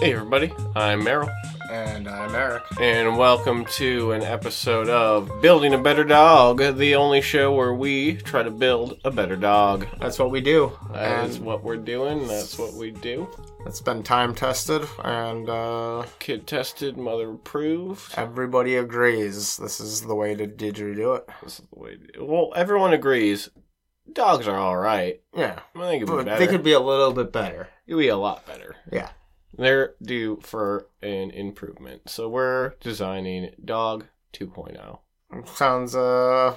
Hey everybody, I'm Meryl, And I'm Eric. and welcome to an episode of Building a Better Dog, the only show where we try to build a better dog. That's what we do. That is and what we're doing, that's what we do. it's been time tested, and uh, Kid tested, mother approved. everybody agrees this is the way to did you do it. This is the way to do Well, everyone agrees dogs are alright. Yeah. I think it'd be But better. they could be a little bit better. It'd be a lot better. Yeah. They're due for an improvement. So we're designing Dog oh. 2.0. Sounds uh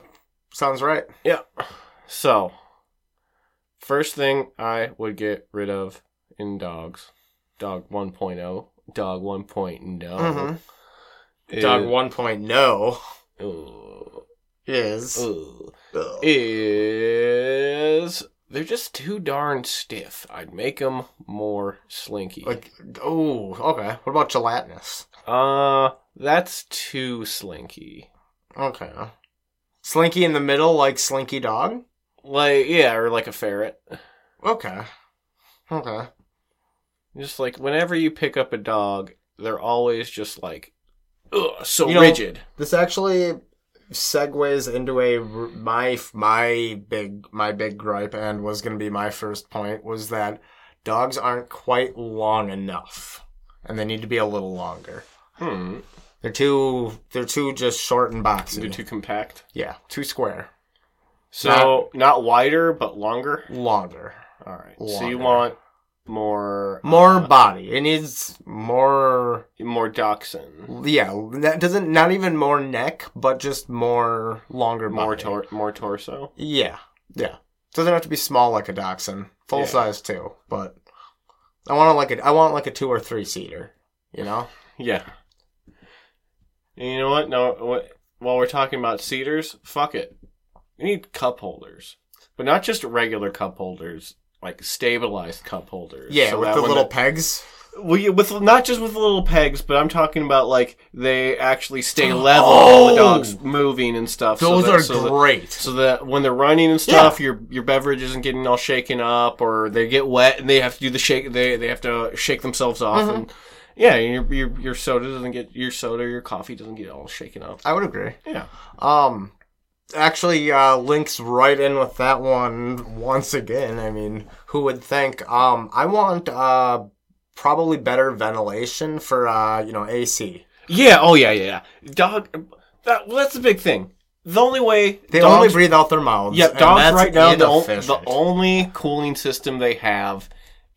sounds right. Yeah. So, first thing I would get rid of in dogs, dog 1.0, dog 1.0. Mhm. is- Dog 1.0 Ooh, is ooh, is they're just too darn stiff. I'd make them more slinky. like oh, okay. What about gelatinous? uh, that's too slinky. Okay. Slinky in the middle like Slinky Dog? Like yeah, or like a ferret. Okay. Okay. Just like whenever you pick up a dog, they're always just like, ugh, so You know- rigid. This actually segues into a my my big my big gripe and was going to be my first point was that dogs aren't quite long enough and they need to be a little longer. Hmm. They're too they're too just short and boxy. They're too compact. yeah, too square. So not, wider, but longer. Longer. All right. So you want more, More uh, body. It needs more more dachshund, yeah, that doesn't not even more neck, but just more longer more body. tor- more torso. Yeah, yeah. Doesn't have to be small like a dachshund. Full Yeah. size too, but I want like a I want like a two or three seater. You know? Yeah. And you know what? No. What? While we're talking about cedars, fuck it. We need cup holders, but not just regular cup holders, like stabilized cup holders. Yeah, so with the when little pegs. We with not just with the little pegs, but I'm talking about like they actually stay level while the Oh! dog's moving and stuff. so Those that- are so that- great. so that when they're running and stuff, your your beverage isn't getting all shaken up, or they get wet and they have to do the shake. They they have to shake themselves off, Mm-hmm. and yeah, your, your your soda doesn't get your soda, your coffee doesn't get all shaken up. I would agree. Yeah, Um, actually, uh, links right in with that one once again. I mean, who would think? Um, I want uh probably better ventilation for uh you know AC. yeah, oh yeah, yeah. Dog, that well, that's the big thing. The only way They dogs only breathe out their mouths. Yeah, dogs right now the, on- the only cooling system they have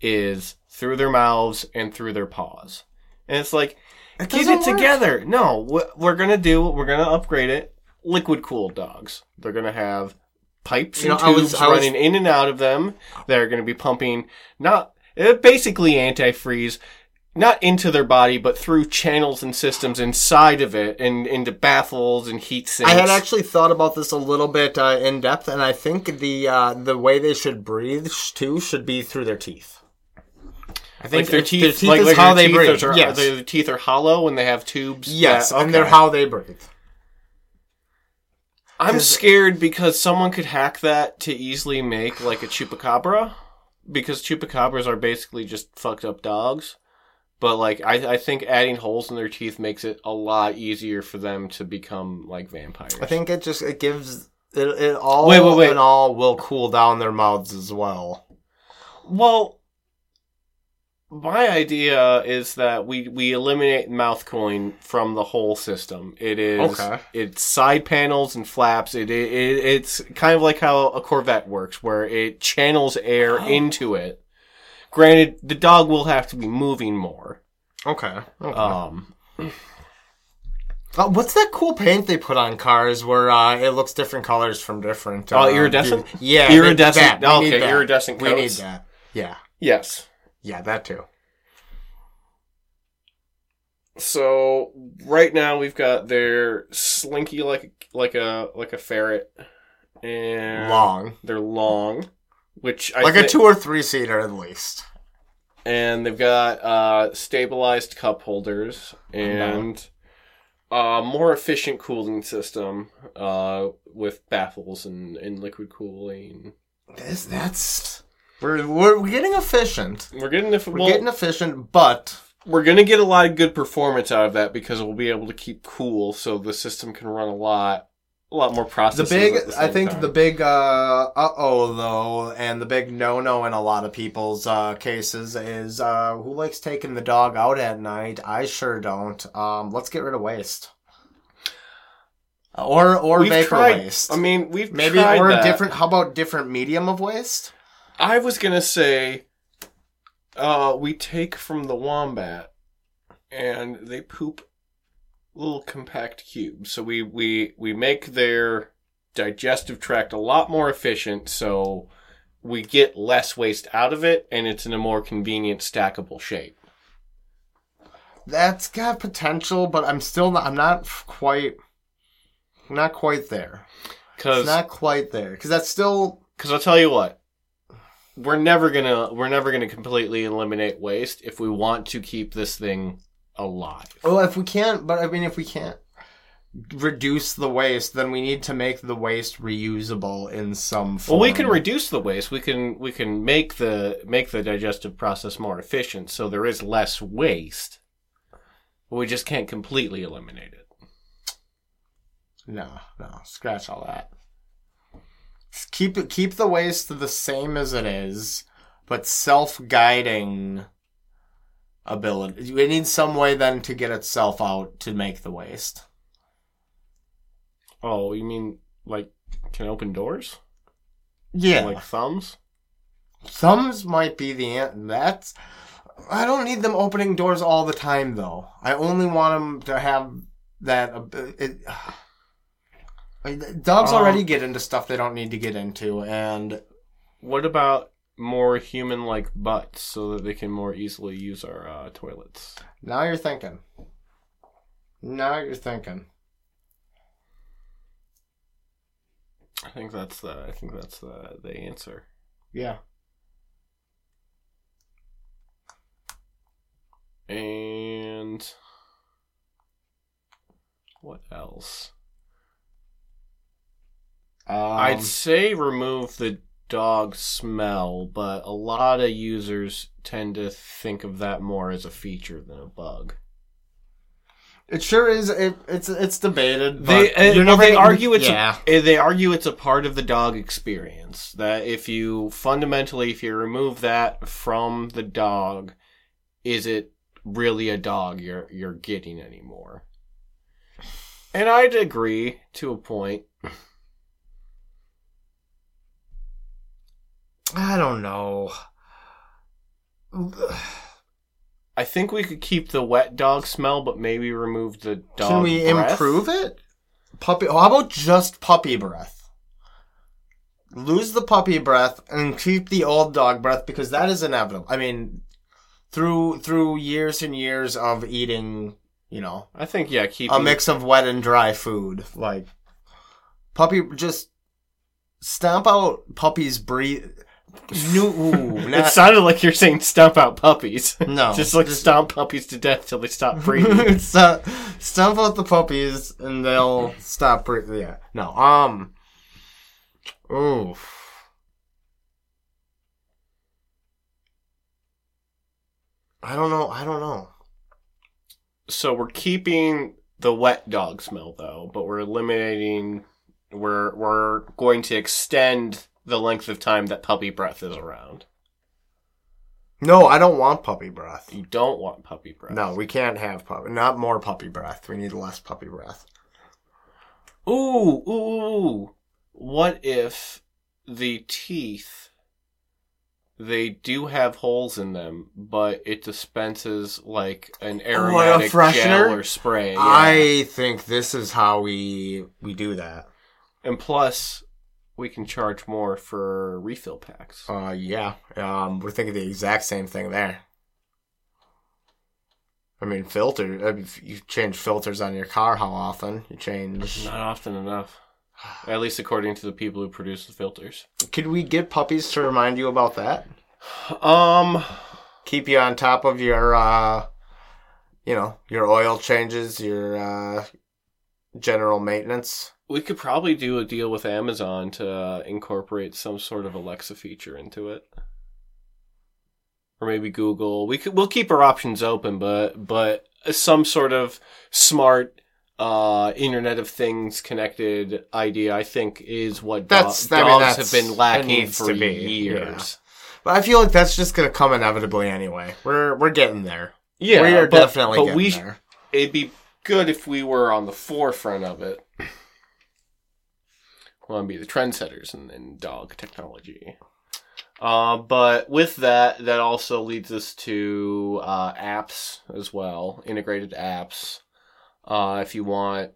is through their mouths and through their paws. And it's like It get it work. together. No, we're going to do, we're going to upgrade it. Liquid cooled dogs. They're going to have pipes You and know, I was- tubes I was- running in and out of them. They're going to be pumping not basically antifreeze not into their body, but through channels and systems inside of it, and into baffles and heat sinks. I had actually thought about this a little bit uh, in depth, and I think the uh, the way they should breathe too should be through their teeth. I think like their teeth, their like, is like how they teeth breathe. Are, yes, their teeth are hollow and they have tubes. yes, that- and they're how they breathe. I'm scared because someone could hack that to easily make like a chupacabra, because chupacabras are basically just fucked up dogs. But like, I I think adding holes in their teeth makes it a lot easier for them to become like vampires. I think it just it gives it, it all Wait, wait, wait. and all will cool down their mouths as well. Well, my idea is that we we eliminate mouth cooling from the whole system. It is Okay. it's side panels and flaps. It, it, it it's kind of like how a Corvette works, where it channels air into it. Granted, the dog will have to be moving more. Okay. okay. Um, Uh, what's that cool paint they put on cars where uh, it looks different colors from different? Oh, uh, iridescent? dude- Yeah, Iridescent-. Okay, iridescent We need that. Yeah, yes. Yeah, that too. So right now we've got their slinky like like a like a ferret, and Long, They're long, which I like a two or three seater at least. and they've got uh, stabilized cup holders and a more efficient cooling system uh, with baffles and, and liquid cooling. This, that's we're, we're we're getting efficient. We're getting the We're well, getting efficient, but we're gonna get a lot of good performance out of that because we'll be able to keep cool, so the system can run a lot, a lot more The processes. big, at the I same think time. the big uh oh though, and the big no no in a lot of people's uh cases is uh who likes taking the dog out at night. I sure don't. Um, let's get rid of waste. Or or We've vapor tried- waste. I mean, we've Maybe tried or a that. different. How about different medium of waste? I was gonna say, uh, we take from the wombat, and they poop little compact cubes. So we we we make their digestive tract a lot more efficient. So we get less waste out of it, and it's in a more convenient stackable shape. That's got potential, but I'm still not. I'm not quite. Not quite there. Cause It's not quite there because that's still. Because I'll tell you what, we're never gonna we're never gonna completely eliminate waste if we want to keep this thing alive. Well, if we can't, but I mean, if we can't reduce the waste, then we need to make the waste reusable in some form. Well, we can reduce the waste. We can we can make the make the digestive process more efficient, so there is less waste. But we just can't completely eliminate it. No, no, scratch all that. Keep keep the waste the same as it is, but self-guiding ability. We need some way then to get itself out to make the waste. Oh, you mean like can open doors Yeah, like thumbs? thumbs might be the an- that's. I don't need them opening doors all the time though. I only want them to have that. It, dogs Um, already get into stuff they don't need to get into, and What about more human-like butts so that they can more easily use our uh, toilets? now you're thinking. Now you're thinking. I think that's the I think that's the the answer. Yeah. And what else? Um, I'd say remove the dog smell, but a lot of users tend to think of that more as a feature than a bug. it sure is. It, it's it's debated. They uh, you're well, they argue it's yeah. a, they argue it's a part of the dog experience that if you fundamentally if you remove that from the dog, is it really a dog you're you're getting anymore? And I'd agree to a point. I don't know. I think we could keep the wet dog smell, but maybe remove the dog. Can we breath. improve it? Puppy. How about just puppy breath? Lose the puppy breath and keep the old dog breath because that is inevitable. I mean, through through years and years of eating, you know, I think yeah, keep a mix of wet and dry food, like puppy. Just stamp out puppies breathe. New, ooh, It sounded like you're saying stomp out puppies. no, just like stomp puppies to death till they stop breathing. Sta- stamp out the puppies and they'll stop breathing. Yeah. No. Um. Oof. I don't know. I don't know. so we're keeping the wet dog smell though, but we're eliminating. We're we're going to extend the length of time that puppy breath is around. No, I don't want puppy breath. You don't want puppy breath. No, we can't have puppy. Not more puppy breath. We need less puppy breath. Ooh, ooh, ooh. What if the teeth they do have holes in them, but it dispenses like an Oh, aromatic freshener? gel or spray. yeah. I think this is how we we do that. and plus we can charge more for refill packs. Uh, yeah. Um, we're thinking the exact same thing there. I mean, filter. I mean, you change filters on your car. How often you change? Not often enough. At least according to the people who produce the filters. Could we get puppies to remind you about that? Um Keep you on top of your, uh, you know, your oil changes, your uh, general maintenance. We could probably do a deal with Amazon to uh, incorporate some sort of Alexa feature into it. or maybe Google. We could we'll keep our options open, but but some sort of smart uh, Internet of Things connected idea, I think, is what do- That's- I mean, dogs that's- have been lacking for to be, years. But I feel like that's just gonna come inevitably anyway. We're we're getting there. Yeah, we are but, definitely but getting we there. it'd be good if we were on the forefront of it. We want to be the trendsetters in, in dog technology. Uh, but with that, that also leads us to uh, apps as well, integrated apps. Uh, if you want,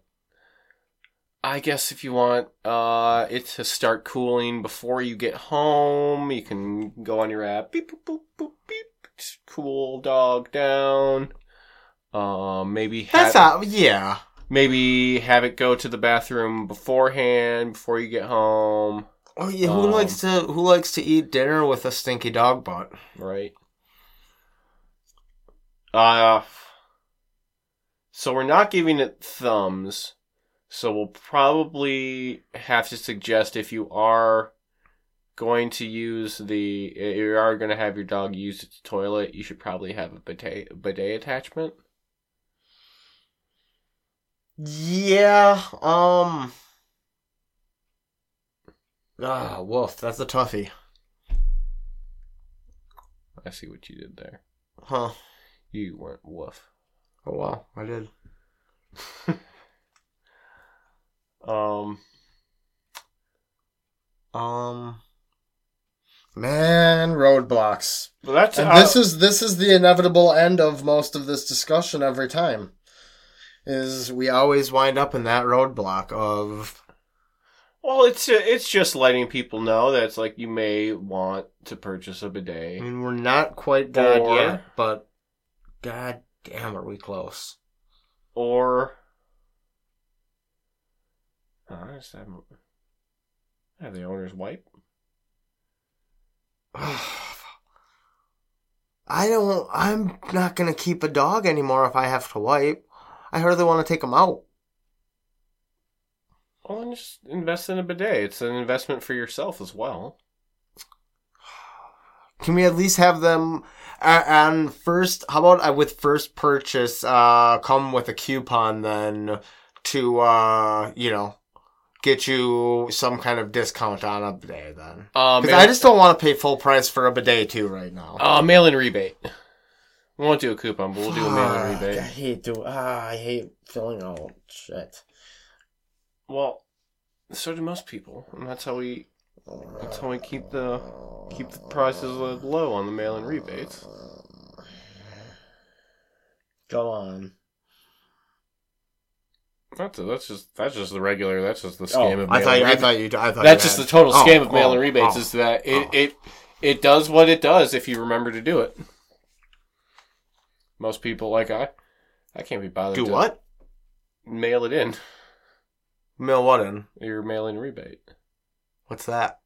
I guess if you want uh, it to start cooling before you get home, you can go on your app, beep, boop, boop, boop, beep, cool dog down. Um, maybe That's not. Yeah. Maybe have it go to the bathroom beforehand before you get home, Oh yeah. Who Um, likes to Who likes to eat dinner with a stinky dog butt? right? Uh, so we're not giving it thumbs. So we'll probably have to suggest if you are going to use the, if you are going to have your dog use its toilet, you should probably have a bidet, bidet attachment. Yeah. Um. Ah, woof. That's a toughie. I see what you did there. Huh. You weren't woof. Oh wow, I did. Um, Um. Man, roadblocks. but that's And this is this is the inevitable end of most of this discussion every time. Is We always wind up in that roadblock of well, it's it's just letting people know that it's like you may want to purchase a bidet. I mean, we're not quite Or- yet, but God damn, are we close? or oh, I just have, have the owner's wipe. I don't. I'm not gonna keep a dog anymore if I have to wipe. I hardly want to take them out. Well, then just invest in a bidet. It's an investment for yourself as well. Can we at least have them? Uh, and first, how about uh, with first purchase, uh, come with a coupon then to uh, you know, get you some kind of discount on a bidet then. Uh, Because mail, I just don't want to pay full price for a bidet too right now. uh, mail-in rebate. We won't do a coupon, but we'll do a mail-in rebate. I hate do. Ah, I hate filling out shit. Well, so do most people, and that's how we that's how we keep the keep the prices low on the mail-in rebates. Go on. That's a, that's just that's just the regular. That's just the Oh, scam of I thought you, I thought you. I thought That's just the total Oh, scam of mail-in oh, rebates. oh. Is that it, Oh. it it does what it does if you remember to do it. Most people like I, I can't be bothered. do to what? Mail it in Mail what in? your mail-in rebate. What's that?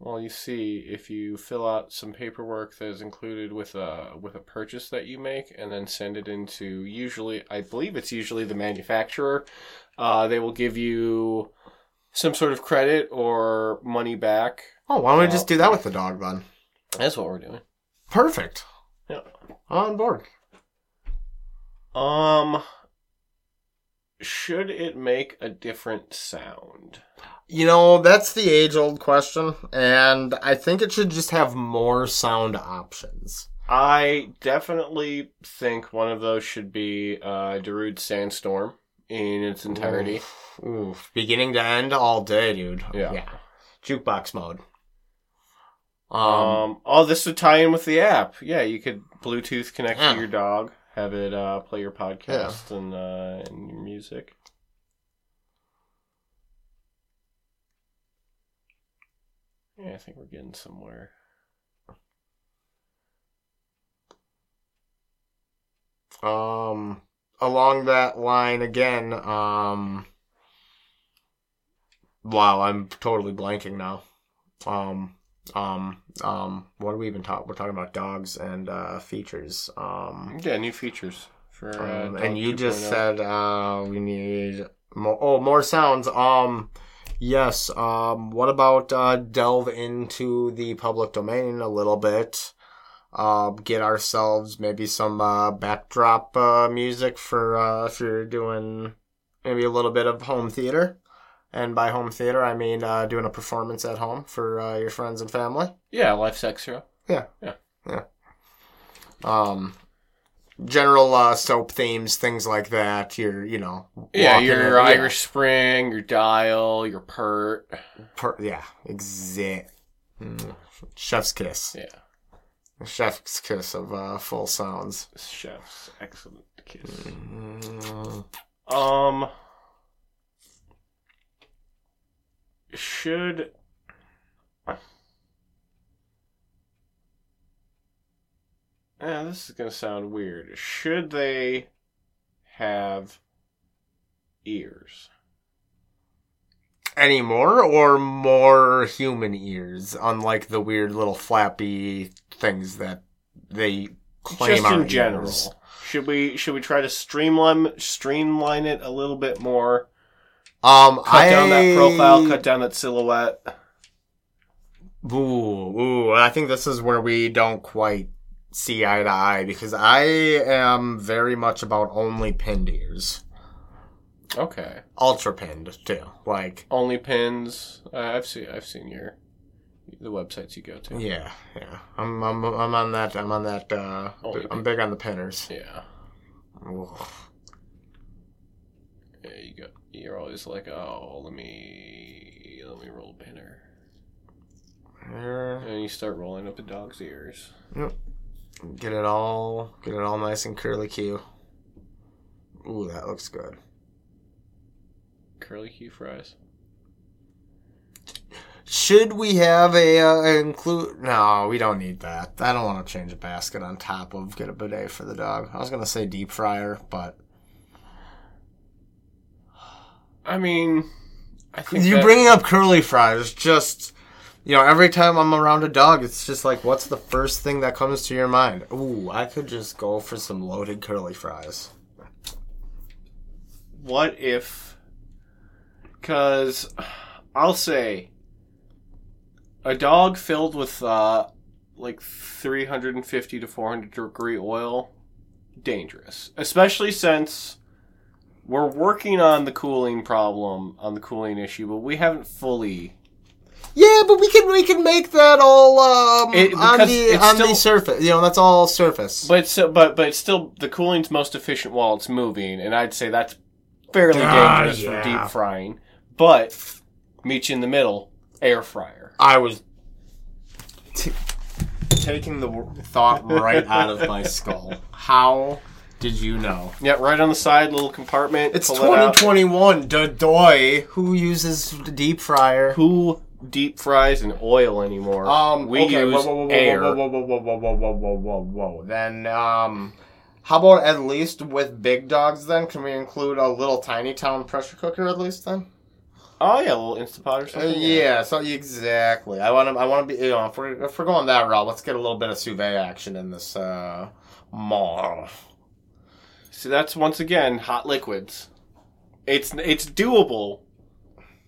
Well, you see, if you fill out some paperwork that is included with a with a purchase that you make, and then send it into usually, I believe it's usually the manufacturer, uh, they will give you some sort of credit or money back. Oh, why don't we just do that with the dog then? That's what we're doing. Perfect. Yeah. On board. Um, should it make a different sound? You know, that's the age old question, and I think it should just have more sound options. I definitely think one of those should be uh, Darude Sandstorm in its entirety. Oof, oof. Beginning to end all day, dude. Yeah. Jukebox mode. Um, Um, oh, this would tie in with the app. Yeah, you could Bluetooth connect Yeah. to your dog, have it uh, play your podcast and uh, and your music. Yeah, I think we're getting somewhere. um, along that line again, um, wow, I'm totally blanking now. Um, um, um, what are we even talking? We're talking about dogs and, uh, features. Um, Yeah, new features for. Uh, Um, and you just said uh, we need more. Oh, more sounds. Um, yes. Um, what about uh, delve into the public domain a little bit? Uh, get ourselves maybe some uh, backdrop uh, music for uh, if you're doing maybe a little bit of home theater. And by home theater, I mean uh, doing a performance at home for uh, your friends and family. Yeah, life sex Yeah. Um, general uh, soap themes, things like that. Your, you know, Yeah, your in- Irish Spring, your Dial, your Pert. Per- yeah, exact. Mm. Chef's kiss. Yeah, Chef's kiss of uh, full sounds. chef's excellent kiss. Mm. Um, should Yeah, this is gonna sound weird. Should they have ears? Any more or more human ears, unlike the weird little flappy things that they claim Just in general, should we should we try to streamline streamline it a little bit more? Um, Cut I, down that profile, cut down that silhouette. Ooh, ooh, I think this is where we don't quite see eye to eye because I am very much about only pinned ears. Okay, Ultra pinned, too. Like, only pins. Uh, I've seen I've seen your the websites you go to. yeah, yeah. I'm, I'm, I'm on that, I'm on that, uh, Only I'm big on the pinners. Yeah. Ooh. Yeah, you go. You're always like, oh, let me let me roll There. and you start rolling up a dog's ears. Yep. Get it all, get it all nice and curly Q. Ooh, that looks good. Curly Q fries. Should we have a uh, include? No, we don't need that. I don't want to change a basket on top of get a bidet for the dog. I was gonna say deep fryer, but I mean, I think you that- bringing up curly fries just. You know, every time I'm around a dog, it's just like, what's the first thing that comes to your mind? Ooh, I could just go for some loaded curly fries. what if because i'll say a dog filled with uh like 350 to 400 degree oil dangerous especially since we're working on the cooling problem on the cooling issue but we haven't fully Yeah, but we can we can make that all um, It- on the it's on the still- surface. You know, that's all surface. but so but but it's still the cooling's most efficient while it's moving and i'd say that's fairly Ah, dangerous yeah. for deep frying but meet you in the middle air fryer I was t- taking the thought right out of my skull. How did you know? Yeah, right on the side, little compartment. It's pull it out. 2021. Dodoy, who uses the deep fryer? Who deep fries in oil anymore? Um, we okay, use whoa, whoa, whoa, air. Whoa, whoa, whoa, whoa, whoa, whoa, whoa, whoa, whoa, whoa. Then, um, how about at least with big dogs? Then can we include a little tiny town pressure cooker at least? Then. Oh yeah, a little Instapot or Uh, something. yeah, so exactly. I want to. I want to be. You know, if we're if we're going that route, let's get a little bit of sous vide action in this uh, mall. See, that's once again hot liquids. It's it's doable,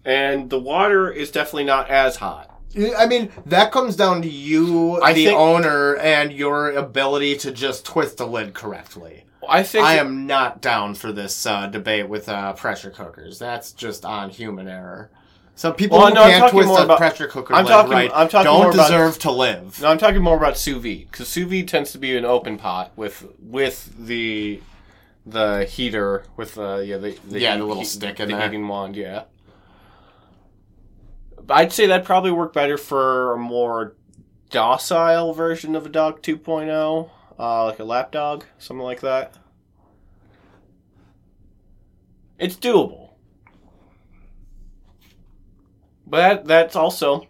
and the water is definitely not as hot. I mean, that comes down to you, I the think- owner, and your ability to just twist the lid correctly. I think I am not down for this uh, debate with uh, pressure cookers. That's just on human error. Some people Well, who no, can't twist more a about- pressure cooker I'm lid talking- right I'm talking don't more about- deserve to live. No, I'm talking more about sous vide because sous vide tends to be an open pot with with the the heater with uh, yeah the, the Yeah, the little stick in the there. heating wand. Yeah, But I'd say that'd probably work better for a more docile version of a dog 2.0, uh, like a lap dog, something like that. It's doable. But that, that's also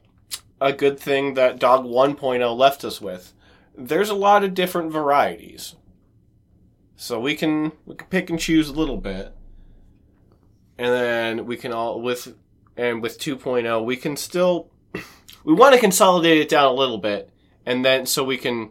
a good thing that Dog 1.0 left us with. There's a lot of different varieties. So we can we can pick and choose a little bit. And then we can all with and with 2.0 we can still we want to consolidate it down a little bit and then so we can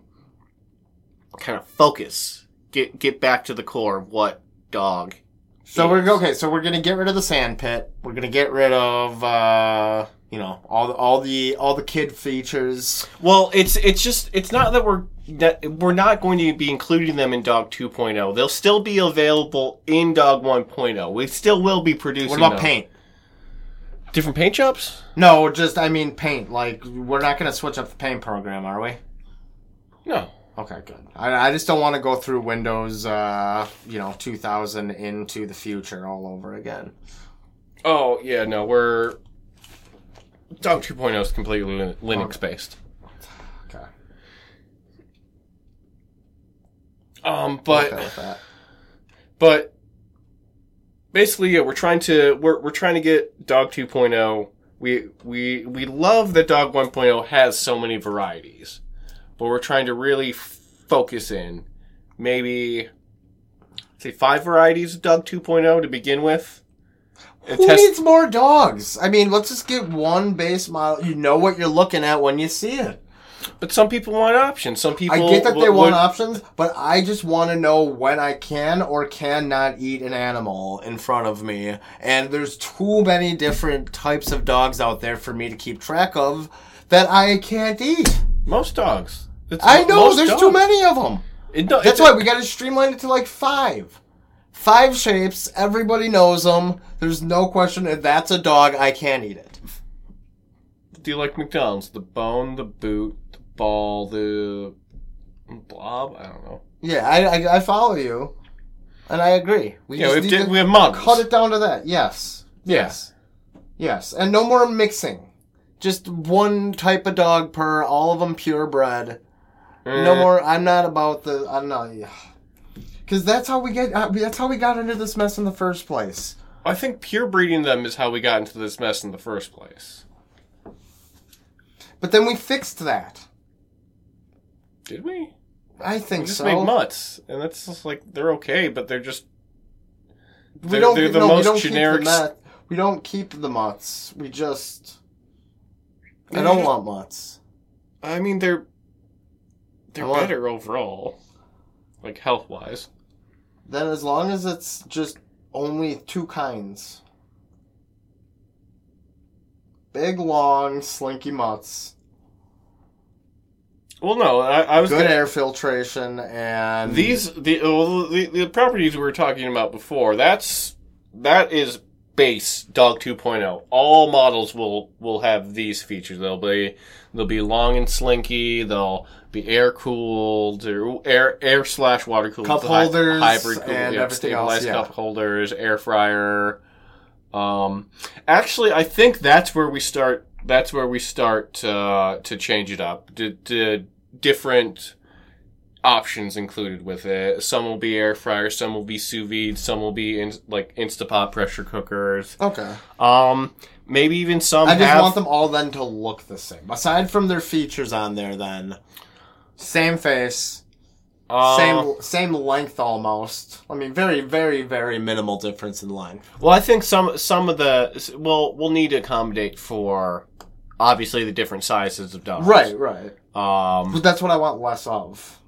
kind of focus get get back to the core of what dog So we're okay. So we're gonna get rid of the sand pit. We're gonna get rid of uh, You know, all the all the all the kid features. Well, it's it's just it's not that we're that we're not going to be including them in Dog 2.0. They'll still be available in Dog 1.0. We still will be producing. What about them. paint? Different paint jobs? No, just I mean paint. Like we're not gonna switch up the paint program, are we? No. Okay, good. I, I just don't want to go through Windows, uh, you know, 2000 into the future all over again. Oh yeah, no, we're Dog 2.0 is completely Lin- Linux based. Okay. Um, but okay with that. but basically, yeah, we're trying to we're we're trying to get Dog 2.0. We we we love that Dog 1.0 has so many varieties, but we're trying to really f- focus in maybe say five varieties of Dog 2.0 to begin with. Who test- needs more dogs? I mean, let's just get one base model. You know what you're looking at when you see it. but some people want options. Some people I get that they w- want would- options, but I just want to know when I can or cannot eat an animal in front of me. And there's too many different types of dogs out there for me to keep track of that I can't eat. most dogs. It's I know there's dogs. too many of them. It do- That's why we got to streamline it to like five. Five shapes. Everybody knows them. There's no question If that's a dog. I can't eat it. Do you like McDonald's? The bone, the boot, the ball, the blob? I don't know. Yeah, I, I, I follow you, and I agree. We Yeah, just we have, di- we have models. cut it down to that. Yes, Yes. yes, and no more mixing. Just one type of dog per. All of them purebred. No Eh, more. I'm not about the. I'm not. Because that's how we get. uh, That's how we got into this mess in the first place. I think pure breeding them is how we got into this mess in the first place. But then we fixed that. Did we? I We think just so. make mutts, and that's just like they're okay, but they're just we they're- don't. they're the no, we most don't generic Keep the mut, we don't keep the mutts. We just. I don't want mutts. I mean, they're they're I want- better overall, like health wise. Then as long as it's just only two kinds. Big, long, slinky mutts. Well, no, I, I was Good gonna, air filtration and these the, well, the the properties we were talking about before. That's that is base dog 2.0. All models will will have these features. They'll be they'll be long and slinky. They'll be air cooled or air air slash water cooled. Cup Hy- holders hybrid cooled, and yeah, everything else, yeah. cup holders, air fryer. Um, actually, I think that's where we start. That's where we start uh, to change it up. To, to different options included with it. Some will be air fryers, some will be sous vide, some will be in, like Instapot pressure cookers. Okay. Um, maybe even some I just have. want them all then to look the same. Aside from their features on there then. Same face. uh, same same length almost. I mean very, very, very minimal difference in length. Well, I think some some of the well, we'll need to accommodate for obviously the different sizes of dogs. Right, right. Um. But that's what I want less of.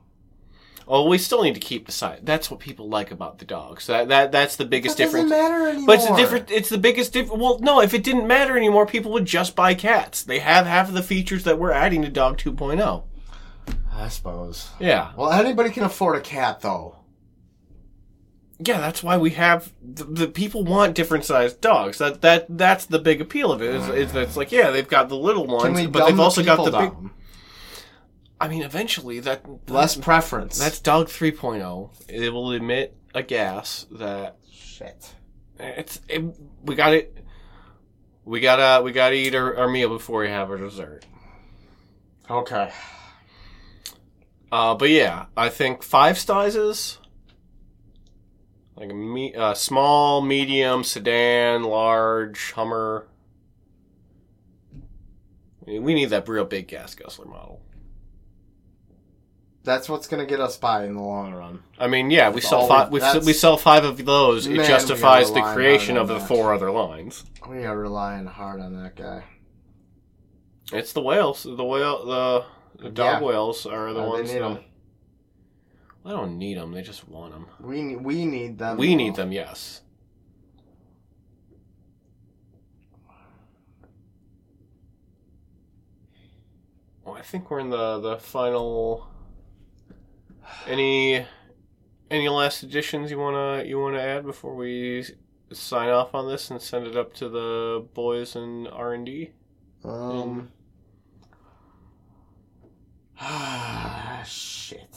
Well, we still need to keep the size. That's what people like about the dogs. That that that's the biggest That doesn't difference. matter anymore. But it's the different. It's the biggest difference. Well, no, if it didn't matter anymore, people would just buy cats. They have half of the features that we're adding to Dog 2.0. I suppose. Yeah, Well, anybody can afford a cat, though. yeah. That's why we have the, the people want different sized dogs. That that that's the big appeal of it. Is, is that it's like yeah, they've got the little ones, but they've also got the big. I mean, eventually that less preference. that's Dog 3.0. It will emit a gas that shit. it's it, we got it. We gotta we gotta eat our, our meal before we have our dessert. Okay. Uh, but yeah, I think five sizes, like a me, uh, small, medium, sedan, large, Hummer. We we need that real big gas guzzler model. That's what's gonna get us by in the long run. I mean, yeah, we That's sell all five. we- We, s- we sell five of those. Man, it justifies the rely creation of the that. four other lines. We are relying hard on that guy. It's the whales. The whale. The, the dog Yeah. whales are the Uh, they ones. need that, 'em. I don't need them. They just want them. We ne- we need them. we need them. Yes. Well, I think we're in the the final. Any any last additions you wanna you wanna add before we sign off on this and send it up to the boys in R and D? Um. Ah, shit.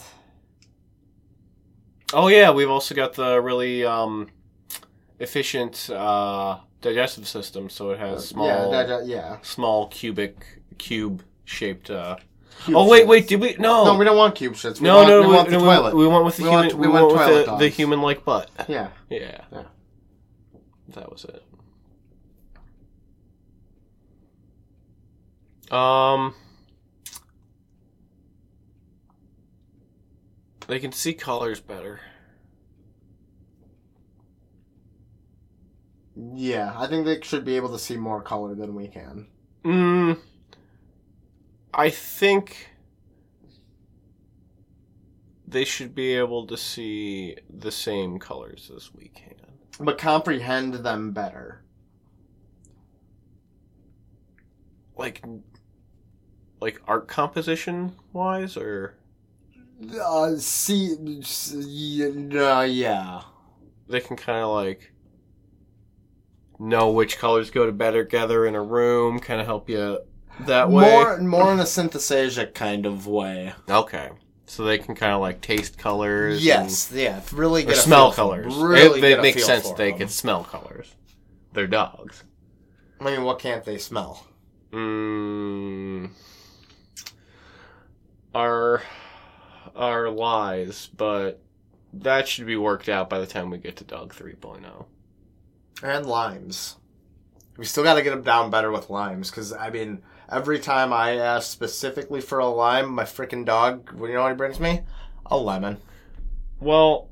Oh yeah, we've also got the really um, efficient uh, digestive system, so it has small Yeah, uh, yeah. small cubic cube shaped. Uh... Cube oh wait, shits. wait, did we? No, No, we don't want cube shits. We no, want, no, we we, want the no, toilet. We, went with the We human. want- we, we went want with the, the human like butt. yeah. Yeah. Yeah. That was it. Um They can see colors better. Yeah, I think they should be able to see more color than we can. Mm, I think they should be able to see the same colors as we can. But comprehend them better. Like like art composition wise or Uh, see, uh, yeah. they can kind of like know which colors go to better together in a room, kind of help you that way. More, more in a synthesizic kind of way. Okay. So they can kind of like taste colors. Yes, yeah, really And, or smell feel for- colors. Really it, it makes sense they them. can smell colors. They're dogs. I mean, what can't they smell? Mm, our are lies, but that should be worked out by the time we get to dog oh. 3.0. And limes. We still got to get them down better with limes, because I mean, every time I ask specifically for a lime, my freaking dog, you know what he brings me? A lemon. Well,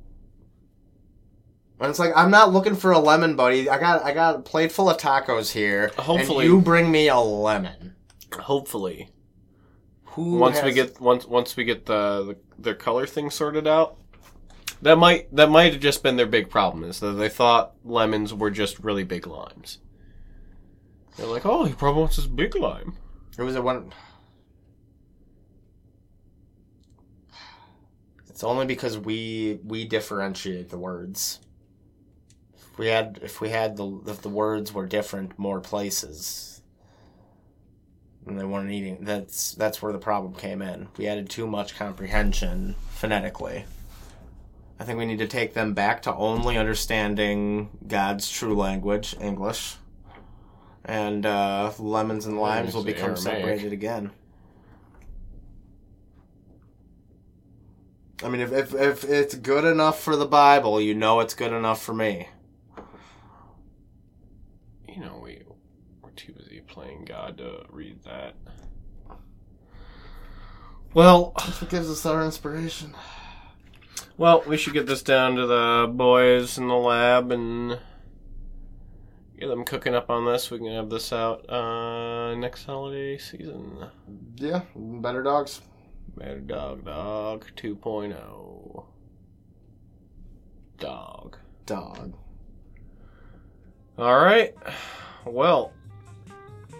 And it's like I'm not looking for a lemon, buddy. I got I got a plate full of tacos here. Hopefully- you bring me a lemon. hopefully Who once we get once once we get the, the their color thing sorted out that might that might have just been their big problem is that they thought lemons were just really big limes they're like oh he probably wants this big lime It was a one. It's only because we we differentiate the words. If we had if we had the if the words were different more places, and they weren't eating. That's that's where the problem came in. We added too much comprehension phonetically. I think we need to take them back to only understanding God's true language, English. And uh, lemons and limes will become Aramaic. separated again. I mean, if, if if it's good enough for the Bible, you know it's good enough for me. you know we we're too busy playing god to read that well That's what gives us our inspiration. well we should get this down to the boys in the lab and get them cooking up on this we can have this out uh next holiday season Yeah, better dogs. Better Dog Dog 2.0. Dog. Dog. Alright. Well,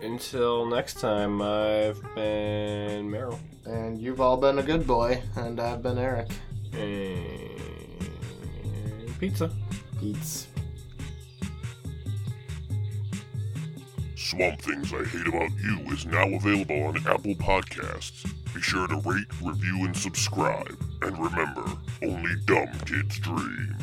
until next time, I've been Meryl. And you've all been a good boy, and I've been Eric. And pizza. Beats. Swamp Things I Hate About You is now available on Apple Podcasts. Be sure to rate, review, and subscribe. And remember, only dumb kids dream.